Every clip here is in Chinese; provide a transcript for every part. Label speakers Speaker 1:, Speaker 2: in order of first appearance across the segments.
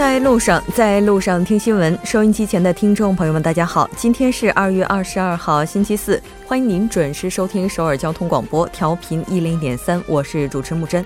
Speaker 1: 在路上，在路上听新闻。收音机前的听众朋友们，大家好，今天是二月二十二号，星期四，欢迎您准时收听首尔交通广播，调频一零点三，我是主持木真。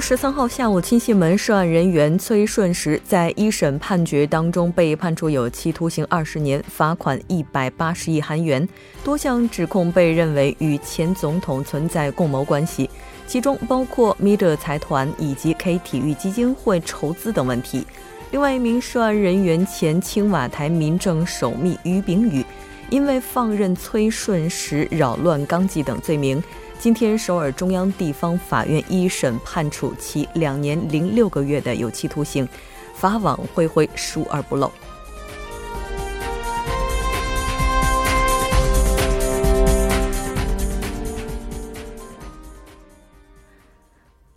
Speaker 1: 十三号下午，亲信门涉案人员崔顺实在一审判决当中被判处有期徒刑二十年，罚款一百八十亿韩元。多项指控被认为与前总统存在共谋关系，其中包括米德财团以及 K 体育基金会筹资等问题。另外一名涉案人员前青瓦台民政首秘于炳宇，因为放任崔顺实扰乱纲纪等罪名。今天，首尔中央地方法院一审判处其两年零六个月的有期徒刑，法网恢恢，疏而不漏。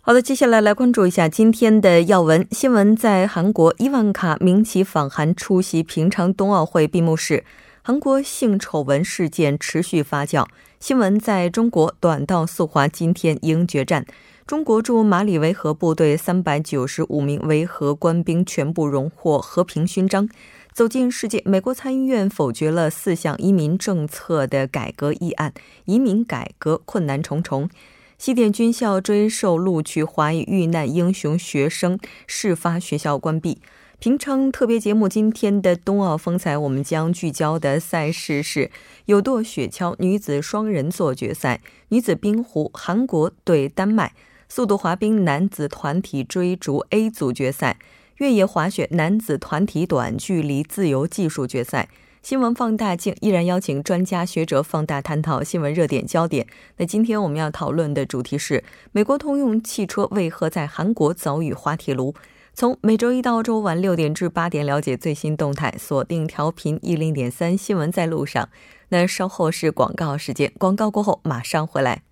Speaker 1: 好的，接下来来关注一下今天的要闻新闻。在韩国，伊万卡名其访韩出席平昌冬奥会闭幕式。韩国性丑闻事件持续发酵。新闻在中国，短道速滑今天应决战。中国驻马里维和部队三百九十五名维和官兵全部荣获和平勋章。走进世界，美国参议院否决了四项移民政策的改革议案，移民改革困难重重。西点军校追授录取华裔遇难英雄学生，事发学校关闭。平昌特别节目，今天的冬奥风采，我们将聚焦的赛事是有舵雪橇女子双人座决赛，女子冰壶韩国对丹麦；速度滑冰男子团体追逐 A 组决赛，越野滑雪男子团体短距离自由技术决赛。新闻放大镜依然邀请专家学者放大探讨新闻热点焦点。那今天我们要讨论的主题是美国通用汽车为何在韩国遭遇滑铁卢。从每周一到周五晚六点至八点，了解最新动态，锁定调频一零点三新闻在路上。那稍后是广告时间，广告过后马上回来。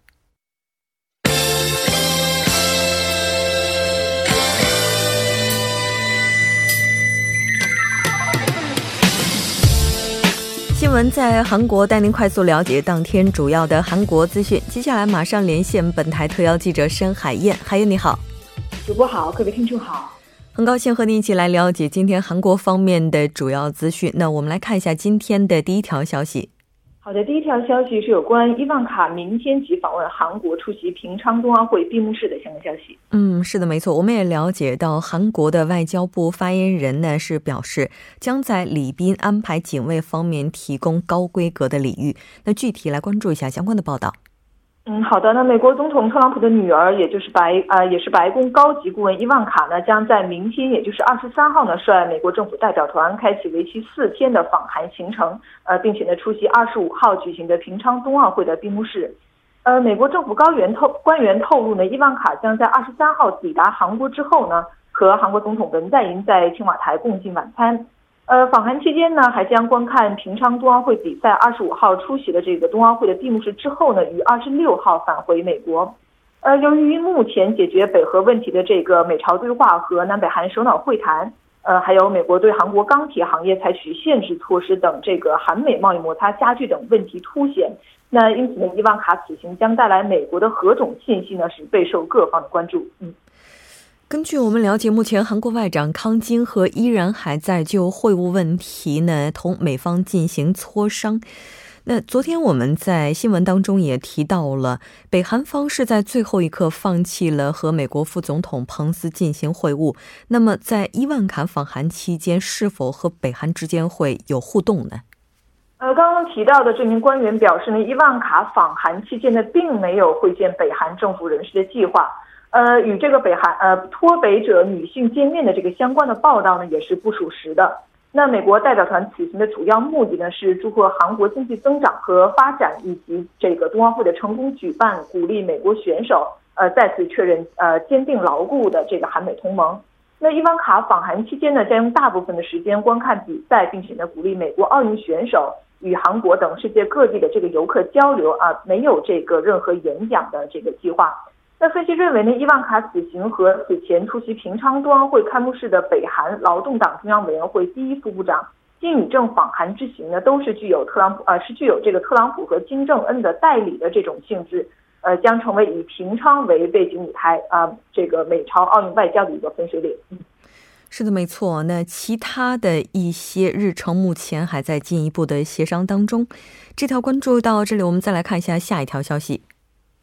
Speaker 1: 新闻在韩国，带您快速了解当天主要的韩国资讯。接下来马上连线本台特邀记者申海燕，海燕你好，
Speaker 2: 主播好，各位听众好。
Speaker 1: 很高兴和您一起来了解今天韩国方面的主要资讯。那我们来看一下今天的第一条消息。
Speaker 2: 好的，第一条消息是有关伊万卡明天即访问韩国出席平昌冬奥会闭幕式的相关消息。
Speaker 1: 嗯，是的，没错。我们也了解到，韩国的外交部发言人呢是表示，将在礼宾安排警卫方面提供高规格的礼遇。那具体来关注一下相关的报道。
Speaker 2: 嗯，好的。那美国总统特朗普的女儿，也就是白呃，也是白宫高级顾问伊万卡呢，将在明天，也就是二十三号呢，率美国政府代表团开启为期四天的访韩行程，呃，并且呢，出席二十五号举行的平昌冬奥会的闭幕式。呃，美国政府高员透官员透露呢，伊万卡将在二十三号抵达韩国之后呢，和韩国总统文在寅在青瓦台共进晚餐。呃，访韩期间呢，还将观看平昌冬奥会比赛。二十五号出席了这个冬奥会的闭幕式之后呢，于二十六号返回美国。呃，由于目前解决北核问题的这个美朝对话和南北韩首脑会谈，呃，还有美国对韩国钢铁行业采取限制措施等，这个韩美贸易摩擦加剧等问题凸显。那因此呢，伊万卡此行将带来美国的何种信息呢？是备受各方的关注。嗯。
Speaker 1: 根据我们了解，目前韩国外长康金和依然还在就会晤问题呢同美方进行磋商。那昨天我们在新闻当中也提到了，北韩方是在最后一刻放弃了和美国副总统彭斯进行会晤。那么在伊万卡访韩期间，是否和北韩之间会有互动呢？
Speaker 2: 呃，刚刚提到的这名官员表示呢，伊万卡访韩期间呢，并没有会见北韩政府人士的计划。呃，与这个北韩呃脱北者女性见面的这个相关的报道呢，也是不属实的。那美国代表团此行的主要目的呢，是祝贺韩国经济增长和发展，以及这个冬奥会的成功举办，鼓励美国选手呃再次确认呃坚定牢固的这个韩美同盟。那伊万卡访韩期间呢，将用大部分的时间观看比赛，并且呢鼓励美国奥运选手与韩国等世界各地的这个游客交流啊，没有这个任何演讲的这个计划。那分析认为呢，伊万卡此行和此前出席平昌冬奥会开幕式的北韩劳动党中央委员会第一副部长金宇正访韩之行呢，都是具有特朗普呃是具有这个特朗普和金正恩的代理的这种性质，呃，将成为以平昌为背景舞台啊，这个美朝奥运外交的一个分水岭。
Speaker 1: 是的，没错。那其他的一些日程目前还在进一步的协商当中。这条关注到这里，我们再来看一下下一条消息。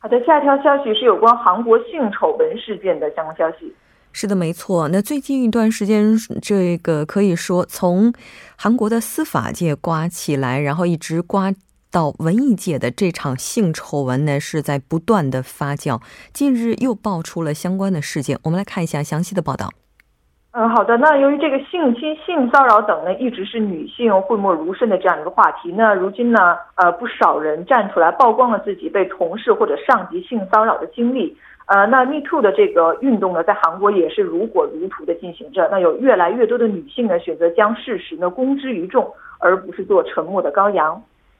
Speaker 2: 好的，下一条消息是有关韩国性丑闻事件的相关消息。
Speaker 1: 是的，没错。那最近一段时间，这个可以说从韩国的司法界刮起来，然后一直刮到文艺界的这场性丑闻呢，是在不断的发酵。近日又爆出了相关的事件，我们来看一下详细的报道。
Speaker 2: 嗯，好的。那由于这个性侵、性骚扰等呢，一直是女性讳莫如深的这样一个话题。那如今呢，呃，不少人站出来曝光了自己被同事或者上级性骚扰的经历。呃，那 Me Too 的这个运动呢，在韩国也是如火如荼的进行着。那有越来越多的女性呢，选择将事实呢公之于众，而不是做沉默的羔羊。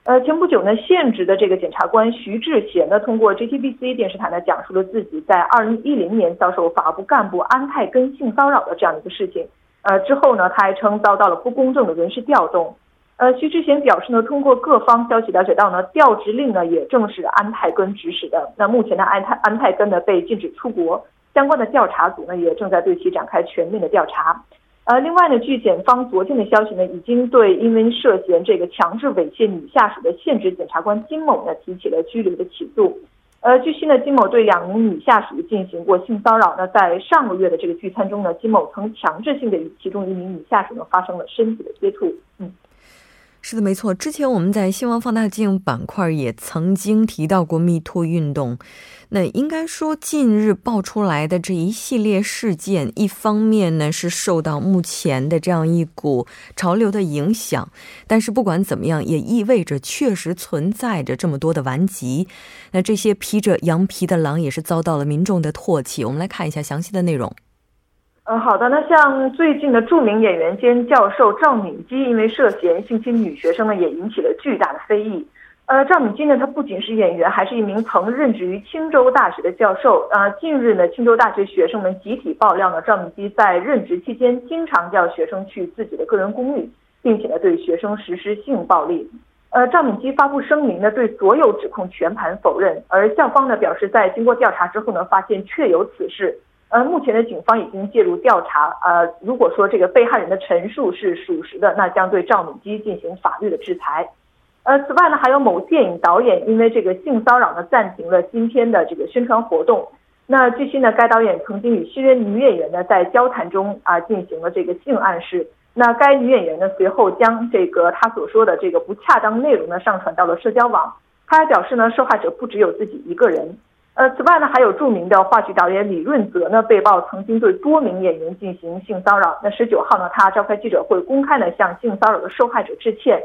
Speaker 2: 呃，前不久呢，现职的这个检察官徐志贤呢，通过 JTBC 电视台呢，讲述了自己在二零一零年遭受法部干部安泰根性骚扰的这样一个事情。呃，之后呢，他还称遭到了不公正的人事调动。呃，徐志贤表示呢，通过各方消息了解到呢，调职令呢也正是安泰根指使的。那目前呢，安泰安泰根呢被禁止出国，相关的调查组呢也正在对其展开全面的调查。呃，另外呢，据检方昨天的消息呢，已经对因为涉嫌这个强制猥亵女下属的现职检察官金某呢提起了拘留的起诉。呃，据悉呢，金某对两名女下属进行过性骚扰。那在上个月的这个聚餐中呢，金某曾强制性的与其中一名女下属呢发生了身体的接触。嗯。
Speaker 1: 是的，没错。之前我们在新闻放大镜板块也曾经提到过 Me Too 运动。那应该说，近日爆出来的这一系列事件，一方面呢是受到目前的这样一股潮流的影响，但是不管怎么样，也意味着确实存在着这么多的顽疾。那这些披着羊皮的狼也是遭到了民众的唾弃。我们来看一下详细的内容。
Speaker 2: 嗯，好的。那像最近的著名演员兼教授赵敏基，因为涉嫌性侵女学生呢，也引起了巨大的非议。呃，赵敏基呢，他不仅是演员，还是一名曾任职于青州大学的教授。呃，近日呢，青州大学学生们集体爆料呢，赵敏基在任职期间经常叫学生去自己的个人公寓，并且呢，对学生实施性暴力。呃，赵敏基发布声明呢，对所有指控全盘否认。而校方呢，表示在经过调查之后呢，发现确有此事。呃，目前的警方已经介入调查。呃，如果说这个被害人的陈述是属实的，那将对赵敏基进行法律的制裁。呃，此外呢，还有某电影导演因为这个性骚扰呢，暂停了今天的这个宣传活动。那据悉呢，该导演曾经与新人女演员呢在交谈中啊进行了这个性暗示。那该女演员呢随后将这个她所说的这个不恰当内容呢上传到了社交网。她还表示呢，受害者不只有自己一个人。呃，此外呢，还有著名的话剧导演李润泽呢，被曝曾经对多名演员进行性骚扰。那十九号呢，他召开记者会，公开呢向性骚扰的受害者致歉。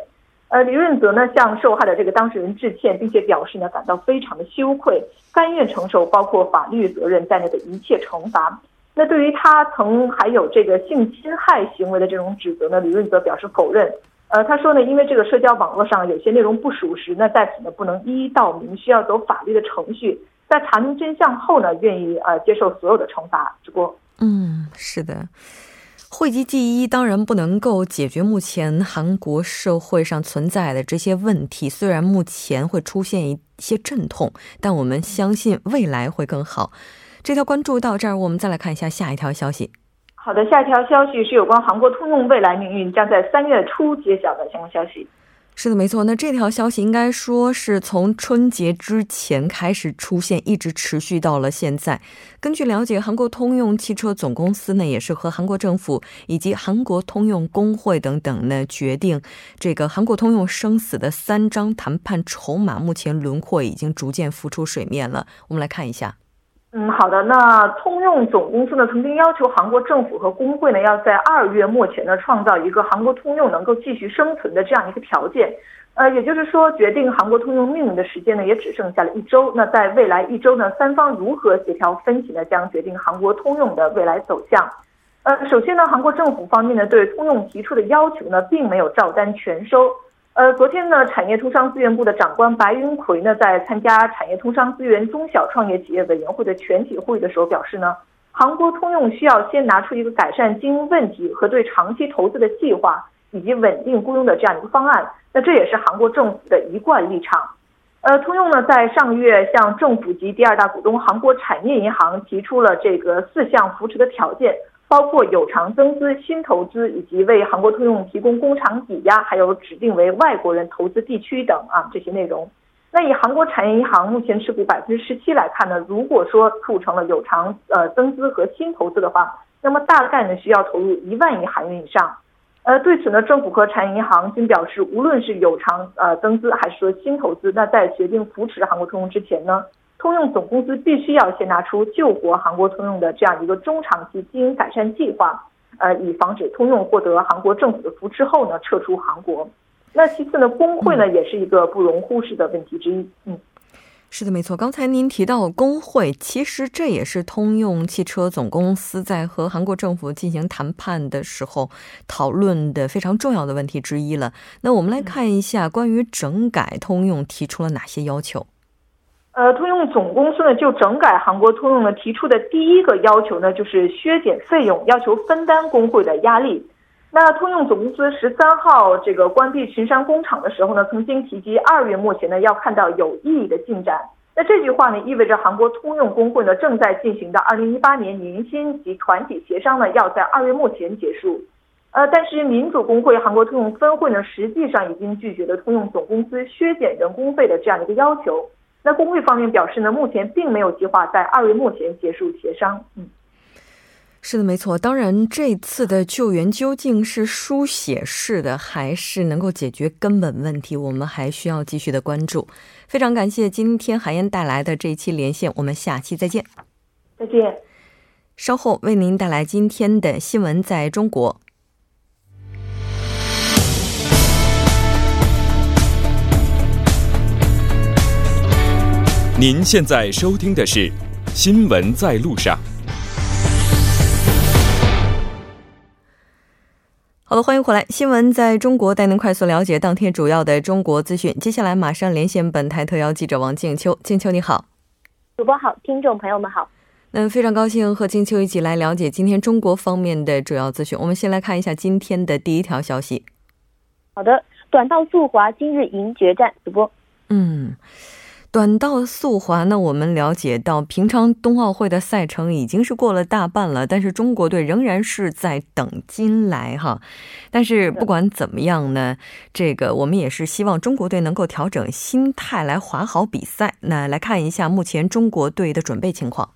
Speaker 2: 呃，李润泽呢向受害的这个当事人致歉，并且表示呢感到非常的羞愧，甘愿承受包括法律责任在内的一切惩罚。那对于他曾还有这个性侵害行为的这种指责呢，李润泽表示否认。呃，他说呢，因为这个社交网络上有些内容不属实，那在此呢不能一一道明，需要走法律的程序。在查明真相后呢，愿意呃接受所有的惩罚。直播，
Speaker 1: 嗯，是的，讳疾忌医当然不能够解决目前韩国社会上存在的这些问题。虽然目前会出现一些阵痛，但我们相信未来会更好。这条关注到这儿，我们再来看一下下一条消息。
Speaker 2: 好的，下一条消息是有关韩国通用未来命运将在三月初揭晓的相关消息。
Speaker 1: 是的，没错。那这条消息应该说是从春节之前开始出现，一直持续到了现在。根据了解，韩国通用汽车总公司呢，也是和韩国政府以及韩国通用工会等等呢，决定这个韩国通用生死的三张谈判筹码，目前轮廓已经逐渐浮出水面了。我们来看一下。
Speaker 2: 嗯，好的。那通用总公司呢，曾经要求韩国政府和工会呢，要在二月末前呢，创造一个韩国通用能够继续生存的这样一个条件。呃，也就是说，决定韩国通用命运的时间呢，也只剩下了一周。那在未来一周呢，三方如何协调分歧呢，将决定韩国通用的未来走向。呃，首先呢，韩国政府方面呢，对通用提出的要求呢，并没有照单全收。呃，昨天呢，产业通商资源部的长官白云奎呢，在参加产业通商资源中小创业企业委员会的全体会议的时候表示呢，韩国通用需要先拿出一个改善经营问题和对长期投资的计划，以及稳定雇佣的这样一个方案。那这也是韩国政府的一贯立场。呃，通用呢在上个月向政府及第二大股东韩国产业银行提出了这个四项扶持的条件，包括有偿增资、新投资，以及为韩国通用提供工厂抵押，还有指定为外国人投资地区等啊这些内容。那以韩国产业银行目前持股百分之十七来看呢，如果说促成了有偿呃增资和新投资的话，那么大概呢需要投入一万亿韩元以上。呃，对此呢，政府和产业银行均表示，无论是有偿呃增资，还是说新投资，那在决定扶持韩国通用之前呢，通用总公司必须要先拿出救活韩国通用的这样一个中长期经营改善计划，呃，以防止通用获得韩国政府的扶持后呢撤出韩国。那其次呢，工会呢也是一个不容忽视的问题之一，嗯。
Speaker 1: 是的，没错。刚才您提到工会，其实这也是通用汽车总公司在和韩国政府进行谈判的时候讨论的非常重要的问题之一了。那我们来看一下关于整改通用提出了哪些要求。
Speaker 2: 呃，通用总公司呢就整改韩国通用呢提出的第一个要求呢，就是削减费用，要求分担工会的压力。那通用总公司十三号这个关闭群山工厂的时候呢，曾经提及二月目前呢要看到有意义的进展。那这句话呢，意味着韩国通用工会呢正在进行的二零一八年年薪及团体协商呢要在二月末前结束。呃，但是民主工会韩国通用分会呢实际上已经拒绝了通用总公司削减人工费的这样一个要求。那工会方面表示呢，目前并没有计划在二月末前结束协商。嗯。
Speaker 1: 是的，没错。当然，这次的救援究竟是书写式的，还是能够解决根本问题，我们还需要继续的关注。非常感谢今天海燕带来的这一期连线，我们下期再见。
Speaker 2: 再见。
Speaker 1: 稍后为您带来今天的新闻在中国。
Speaker 3: 您现在收听的是《新闻在路上》。
Speaker 1: 好的，欢迎回来。新闻在中国带您快速了解当天主要的中国资讯。接下来马上连线本台特邀记者王静秋。静秋你好，
Speaker 4: 主播好，听众朋友们好。
Speaker 1: 那非常高兴和静秋一起来了解今天中国方面的主要资讯。我们先来看一下今天的第一条消息。
Speaker 4: 好的，短道速滑今日迎决战。主播，
Speaker 1: 嗯。短道速滑呢？我们了解到，平昌冬奥会的赛程已经是过了大半了，但是中国队仍然是在等金来哈。但是不管怎么样呢，这个我们也是希望中国队能够调整心态来滑好比赛。那来看一下目前中国队的准备情况。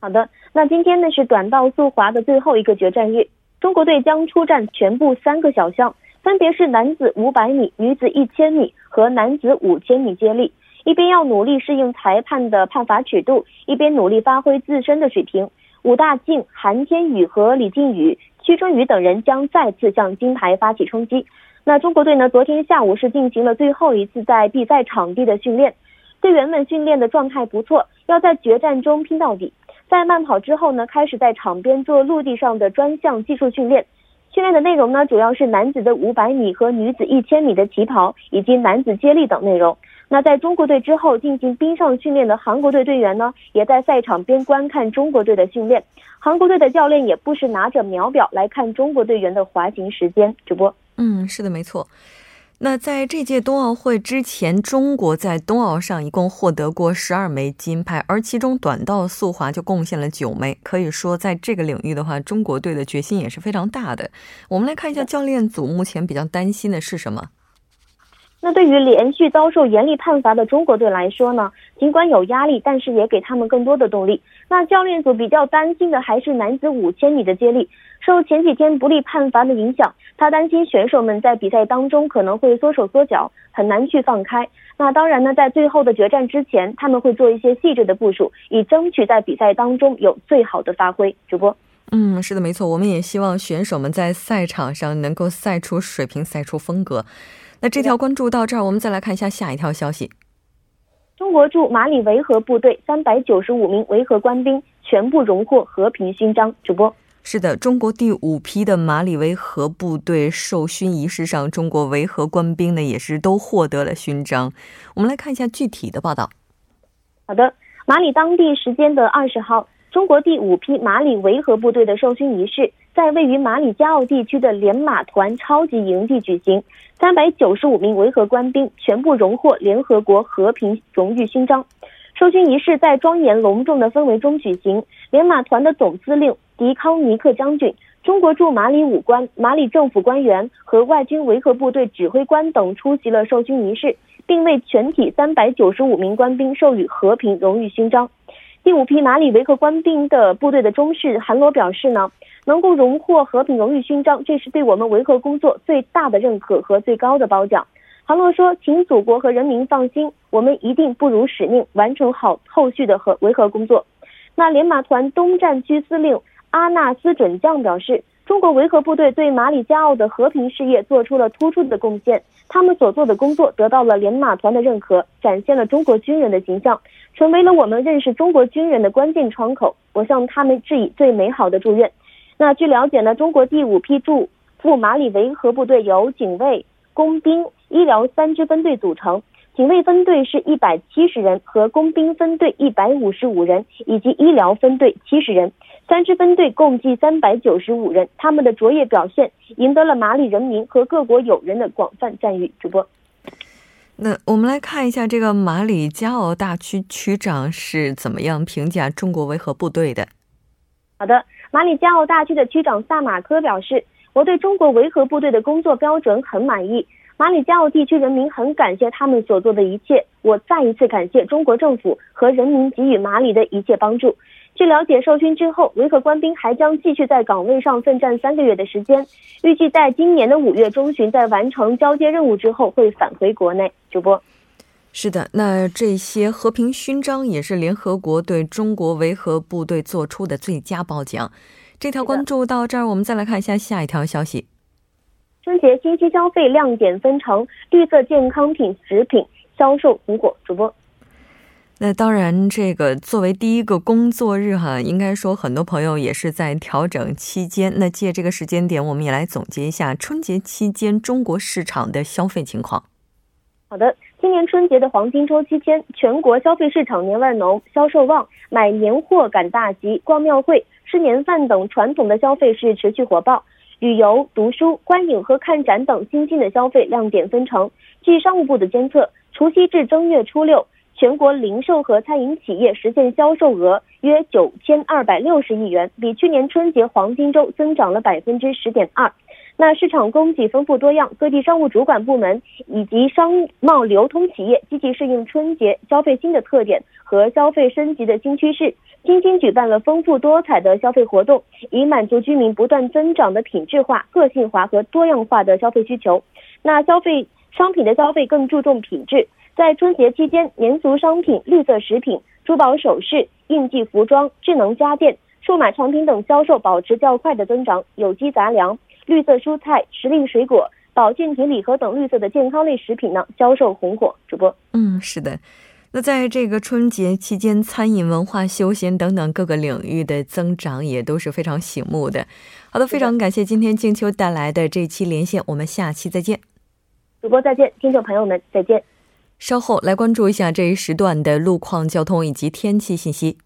Speaker 4: 好的，那今天呢是短道速滑的最后一个决战日，中国队将出战全部三个小项，分别是男子五百米、女子一千米和男子五千米接力。一边要努力适应裁判的判罚尺度，一边努力发挥自身的水平。武大靖、韩天宇和李靖宇、屈春雨等人将再次向金牌发起冲击。那中国队呢？昨天下午是进行了最后一次在比赛场地的训练，队员们训练的状态不错，要在决战中拼到底。在慢跑之后呢，开始在场边做陆地上的专项技术训练。训练的内容呢，主要是男子的五百米和女子一千米的起跑，以及男子接力等内容。那在中国队之后进行冰上训练的韩国队队员呢，也在赛场边观看中国队的训练。韩国队的教练也不时拿着秒表来看中国队员的滑行时间。主播，
Speaker 1: 嗯，是的，没错。那在这届冬奥会之前，中国在冬奥上一共获得过十二枚金牌，而其中短道速滑就贡献了九枚。可以说，在这个领域的话，中国队的决心也是非常大的。我们来看一下教练组目前比较担心的是什么。
Speaker 4: 那对于连续遭受严厉判罚的中国队来说呢，尽管有压力，但是也给他们更多的动力。那教练组比较担心的还是男子五千米的接力，受前几天不利判罚的影响，他担心选手们在比赛当中可能会缩手缩脚，很难去放开。那当然呢，在最后的决战之前，他们会做一些细致的部署，以争取在比赛当中有最好的发挥。主播，
Speaker 1: 嗯，是的，没错，我们也希望选手们在赛场上能够赛出水平，赛出风格。那这条关注到这儿，我们再来看一下下一条消息。
Speaker 4: 中国驻马里维和部队三百九十五名维和官兵全部荣获和平勋章。主播，
Speaker 1: 是的，中国第五批的马里维和部队授勋仪式上，中国维和官兵呢也是都获得了勋章。我们来看一下具体的报道。
Speaker 4: 好的，马里当地时间的二十号，中国第五批马里维和部队的授勋仪式。在位于马里加奥地区的连马团超级营地举行，三百九十五名维和官兵全部荣获联合国和平荣誉勋章。授勋仪式在庄严隆重的氛围中举行，连马团的总司令迪康尼克将军、中国驻马里武官、马里政府官员和外军维和部队指挥官等出席了授勋仪式，并为全体三百九十五名官兵授予和平荣誉勋章。第五批马里维和官兵的部队的中士韩罗表示呢，能够荣获和平荣誉勋章，这是对我们维和工作最大的认可和最高的褒奖。韩罗说：“请祖国和人民放心，我们一定不辱使命，完成好后续的和维和工作。”那连马团东战区司令阿纳斯准将表示：“中国维和部队对马里加奥的和平事业做出了突出的贡献，他们所做的工作得到了连马团的认可，展现了中国军人的形象，成为了我们认识中国军人的关键窗口。我向他们致以最美好的祝愿。”那据了解呢，中国第五批驻赴马里维和部队由警卫、工兵。医疗三支分队组成，警卫分队是一百七十人，和工兵分队一百五十五人，以及医疗分队七十人，三支分队共计三百九十五人。他们的卓越表现赢得了马里人民和各国友人的广泛赞誉。主播，
Speaker 1: 那我们来看一下这个马里加奥大区区长是怎么样评价中国维和部队的。
Speaker 4: 好的，马里加奥大区的区长萨马科表示：“我对中国维和部队的工作标准很满意。”马里加奥地区人民很感谢他们所做的一切，我再一次感谢中国政府和人民给予马里的一切帮助。据了解，受勋之后，维和官兵还将继续在岗位上奋战三个月的时间，预计在今年的五月中旬，在完成交接任务之后，会返回国内。主播，
Speaker 1: 是的，那这些和平勋章也是联合国对中国维和部队做出的最佳褒奖。这条关注到这儿，我们再来看一下下一条消息。
Speaker 4: 春节信息消费亮点纷呈，绿色健康品食品销售红火。主播，
Speaker 1: 那当然，这个作为第一个工作日哈，应该说很多朋友也是在调整期间。那借这个时间点，我们也来总结一下春节期间中国市场的消费情况。
Speaker 4: 好的，今年春节的黄金周期间，全国消费市场年味浓，销售旺，买年货、赶大集、逛庙会、吃年饭等传统的消费是持续火爆。旅游、读书、观影和看展等新兴的消费亮点纷呈。据商务部的监测，除夕至正月初六，全国零售和餐饮企业实现销售额约九千二百六十亿元，比去年春节黄金周增长了百分之十点二。那市场供给丰富多样，各地商务主管部门以及商贸流通企业积极适应春节消费新的特点和消费升级的新趋势，精心举办了丰富多彩的消费活动，以满足居民不断增长的品质化、个性化和多样化的消费需求。那消费商品的消费更注重品质，在春节期间，年俗商品、绿色食品、珠宝首饰、应季服装、智能家电、数码产品等销售保持较快的增长，有机杂粮。绿色蔬菜、时令水果、保健品礼盒等绿色的健康类食品呢，销售红火。主播，
Speaker 1: 嗯，是的。那在这个春节期间，餐饮、文化、休闲等等各个领域的增长也都是非常醒目的。好的，非常感谢今天静秋带来的这期连线，我们下期再见。
Speaker 4: 主播再见，听众朋友们再见。
Speaker 1: 稍后来关注一下这一时段的路况、交通以及天气信息。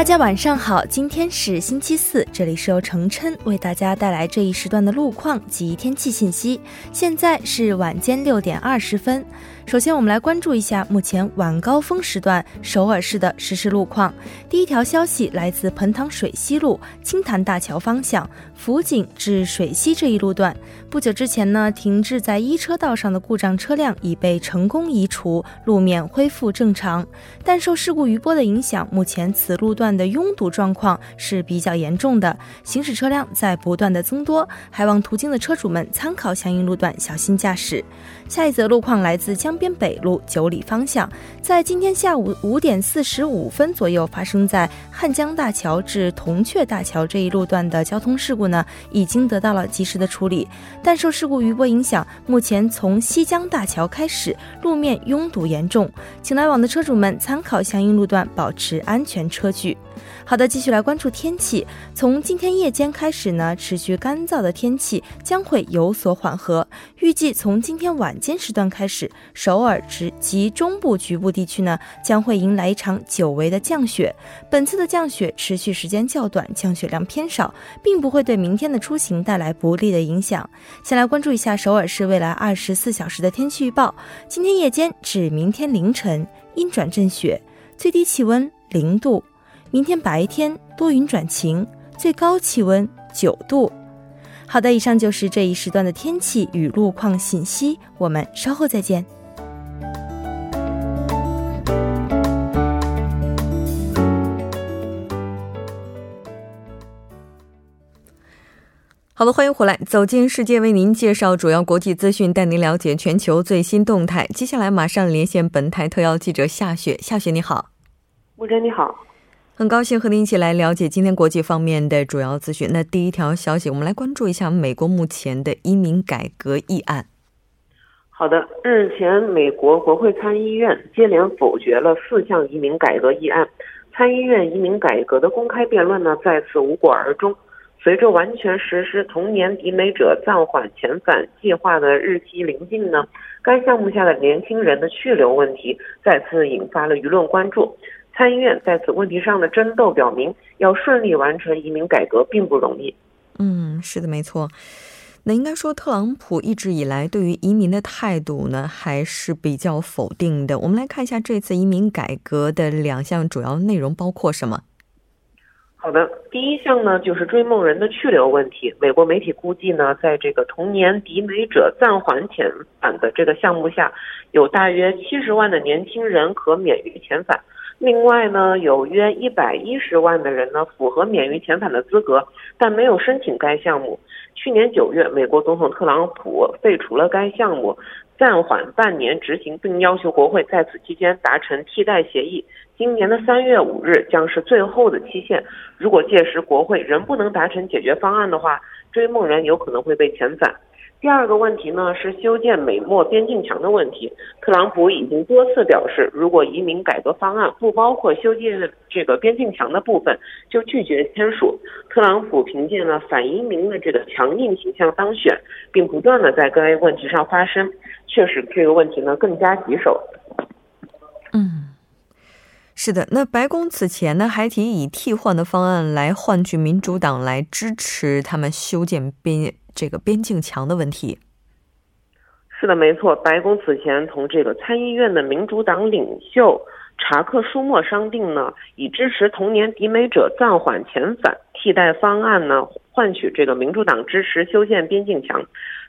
Speaker 5: 大家晚上好，今天是星期四，这里是由程琛为大家带来这一时段的路况及天气信息。现在是晚间六点二十分。首先，我们来关注一下目前晚高峰时段首尔市的实时路况。第一条消息来自彭塘水西路青潭大桥方向福井至水西这一路段，不久之前呢，停滞在一车道上的故障车辆已被成功移除，路面恢复正常。但受事故余波的影响，目前此路段的拥堵状况是比较严重的，行驶车辆在不断的增多，还望途经的车主们参考相应路段，小心驾驶。下一则路况来自江。江边北路九里方向，在今天下午五点四十五分左右发生在汉江大桥至铜雀大桥这一路段的交通事故呢，已经得到了及时的处理。但受事故余波影响，目前从西江大桥开始路面拥堵严重，请来往的车主们参考相应路段，保持安全车距。好的，继续来关注天气。从今天夜间开始呢，持续干燥的天气将会有所缓和。预计从今天晚间时段开始，首尔及及中部局部地区呢，将会迎来一场久违的降雪。本次的降雪持续时间较短，降雪量偏少，并不会对明天的出行带来不利的影响。先来关注一下首尔市未来二十四小时的天气预报：今天夜间至明天凌晨阴转阵雪，最低气温零度。明天白天多云转晴，最高气温九度。好的，以上就是这一时段的天气与路况信息，我们稍后再见。
Speaker 1: 好的，欢迎回来，走进世界，为您介绍主要国际资讯，带您了解全球最新动态。接下来马上连线本台特邀记者夏雪，夏雪你好，
Speaker 6: 穆真你好。
Speaker 1: 很高兴和您一起来了解今天国际方面的主要资讯。那第一条消息，我们来关注一下美国目前的移民改革议案。
Speaker 6: 好的，日前美国国会参议院接连否决了四项移民改革议案，参议院移民改革的公开辩论呢再次无果而终。随着完全实施童年抵美者暂缓遣返计划的日期临近呢，该项目下的年轻人的去留问题再次引发了舆论关注。参议院在此问题上的争斗表明，要顺利完成移民改革并不容易。
Speaker 1: 嗯，是的，没错。那应该说，特朗普一直以来对于移民的态度呢，还是比较否定的。我们来看一下这次移民改革的两项主要内容包括什么？
Speaker 6: 好的，第一项呢就是追梦人的去留问题。美国媒体估计呢，在这个童年抵美者暂缓遣返的这个项目下，有大约七十万的年轻人可免于遣返。另外呢，有约一百一十万的人呢符合免于遣返的资格，但没有申请该项目。去年九月，美国总统特朗普废除了该项目，暂缓半年执行，并要求国会在此期间达成替代协议。今年的三月五日将是最后的期限。如果届时国会仍不能达成解决方案的话，追梦人有可能会被遣返。第二个问题呢是修建美墨边境墙的问题。特朗普已经多次表示，如果移民改革方案不包括修建这个边境墙的部分，就拒绝签署。特朗普凭借呢反移民的这个强硬形象当选，并不断的在该问题上发声，确实这个问题呢更加棘手。
Speaker 1: 嗯，是的。那白宫此前呢还提以替换的方案来换取民主党来支持他们修建边。这个边境墙的问题，
Speaker 6: 是的，没错。白宫此前同这个参议院的民主党领袖查克·舒默商定呢，以支持童年抵美者暂缓遣返替代方案呢，换取这个民主党支持修建边境墙。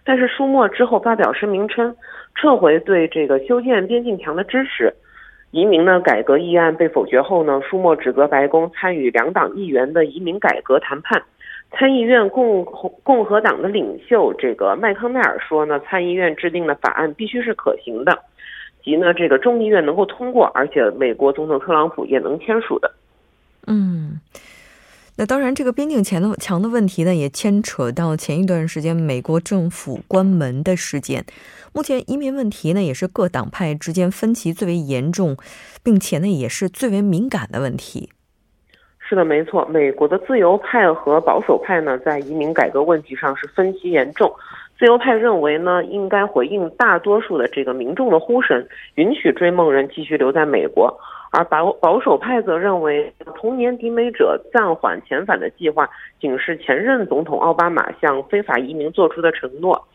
Speaker 6: 但是舒默之后发表声明称，撤回对这个修建边境墙的支持。移民呢改革议案被否决后呢，舒默指责白宫参与两党议员的移民改革谈判。参议院共共和党的领袖这个麦康奈尔说呢，参议院制定的法案必须是可行的，即呢这个众议院能够通过，而且美国总统特朗普也能签署的。
Speaker 1: 嗯，那当然，这个边境前的墙的问题呢，也牵扯到前一段时间美国政府关门的事件。目前移民问题呢，也是各党派之间分歧最为严重，并且呢，也是最为敏感的问题。
Speaker 6: 是的，没错。美国的自由派和保守派呢，在移民改革问题上是分歧严重。自由派认为呢，应该回应大多数的这个民众的呼声，允许追梦人继续留在美国；而保保守派则认为，童年抵美者暂缓遣返的计划仅是前任总统奥巴马向非法移民做出的承诺。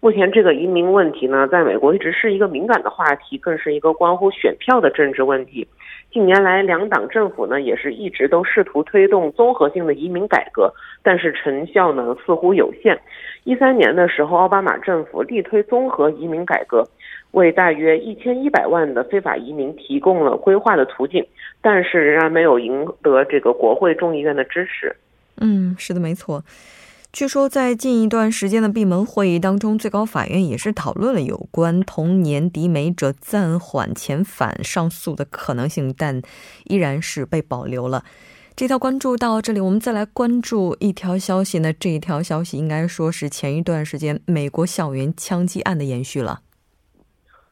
Speaker 6: 目前这个移民问题呢，在美国一直是一个敏感的话题，更是一个关乎选票的政治问题。近年来，两党政府呢也是一直都试图推动综合性的移民改革，但是成效呢似乎有限。一三年的时候，奥巴马政府力推综合移民改革，为大约一千一百万的非法移民提供了规划的途径，但是仍然没有赢得这个国会众议院的支持。
Speaker 1: 嗯，是的，没错。据说，在近一段时间的闭门会议当中，最高法院也是讨论了有关同年底美者暂缓遣返上诉的可能性，但依然是被保留了。这条关注到这里，我们再来关注一条消息呢。这一条消息应该说是前一段时间美国校园枪击案的延续了。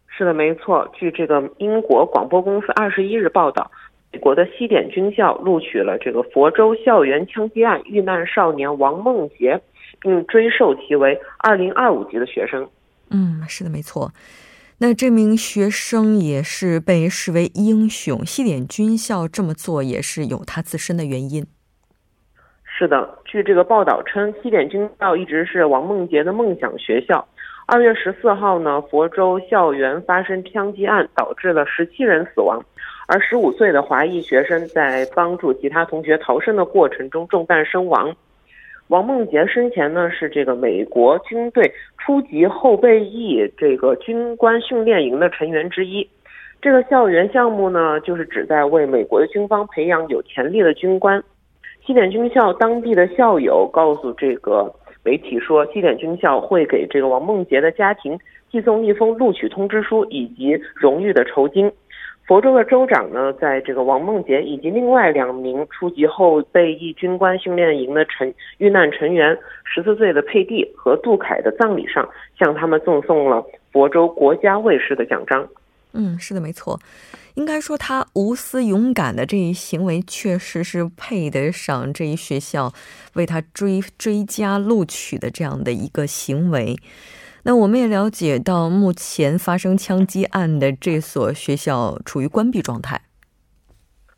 Speaker 6: 是的，没错。据这个英国广播公司二十一日报道。美国的西点军校录取了这个佛州校园枪击案遇难少年王梦杰，并追授其为二零二五级的学生。
Speaker 1: 嗯，是的，没错。那这名学生也是被视为英雄。西点军校这么做也是有他自身的原因。
Speaker 6: 是的，据这个报道称，西点军校一直是王梦杰的梦想学校。二月十四号呢，佛州校园发生枪击案，导致了十七人死亡。而十五岁的华裔学生在帮助其他同学逃生的过程中中弹身亡。王梦杰生前呢是这个美国军队初级后备役这个军官训练营的成员之一。这个校园项目呢就是旨在为美国的军方培养有潜力的军官。西点军校当地的校友告诉这个媒体说，西点军校会给这个王梦杰的家庭寄送一封录取通知书以及荣誉的酬金。佛州的州长呢，在这个王梦杰以及另外两名初级后备役军官训练营的成遇难成员十四岁的佩蒂和杜凯的葬礼上，向他们赠送了佛州国家卫士的奖章。
Speaker 1: 嗯，是的，没错。应该说，他无私勇敢的这一行为，确实是配得上这一学校为他追追加录取的这样的一个行为。那我们也了解到，目前发生枪击案的这所学校处于关闭状态。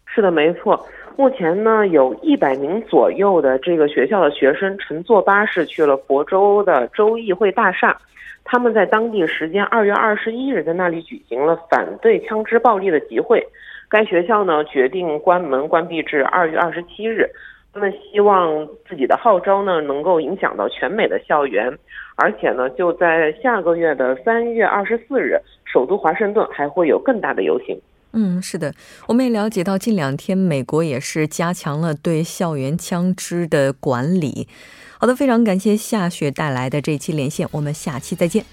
Speaker 6: 是的，没错。目前呢，有一百名左右的这个学校的学生乘坐巴士去了佛州的州议会大厦。他们在当地时间二月二十一日在那里举行了反对枪支暴力的集会。该学校呢决定关门关闭至二月二十七日。他们希望自己的号召呢能够影响到全美的校园。而且呢，就在下个月的三月二十四日，首都华盛顿还会有更大的游行。
Speaker 1: 嗯，是的，我们也了解到，近两天美国也是加强了对校园枪支的管理。好的，非常感谢夏雪带来的这期连线，我们下期再见。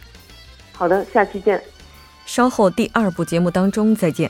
Speaker 6: 好的，下期见。
Speaker 1: 稍后第二部节目当中再见。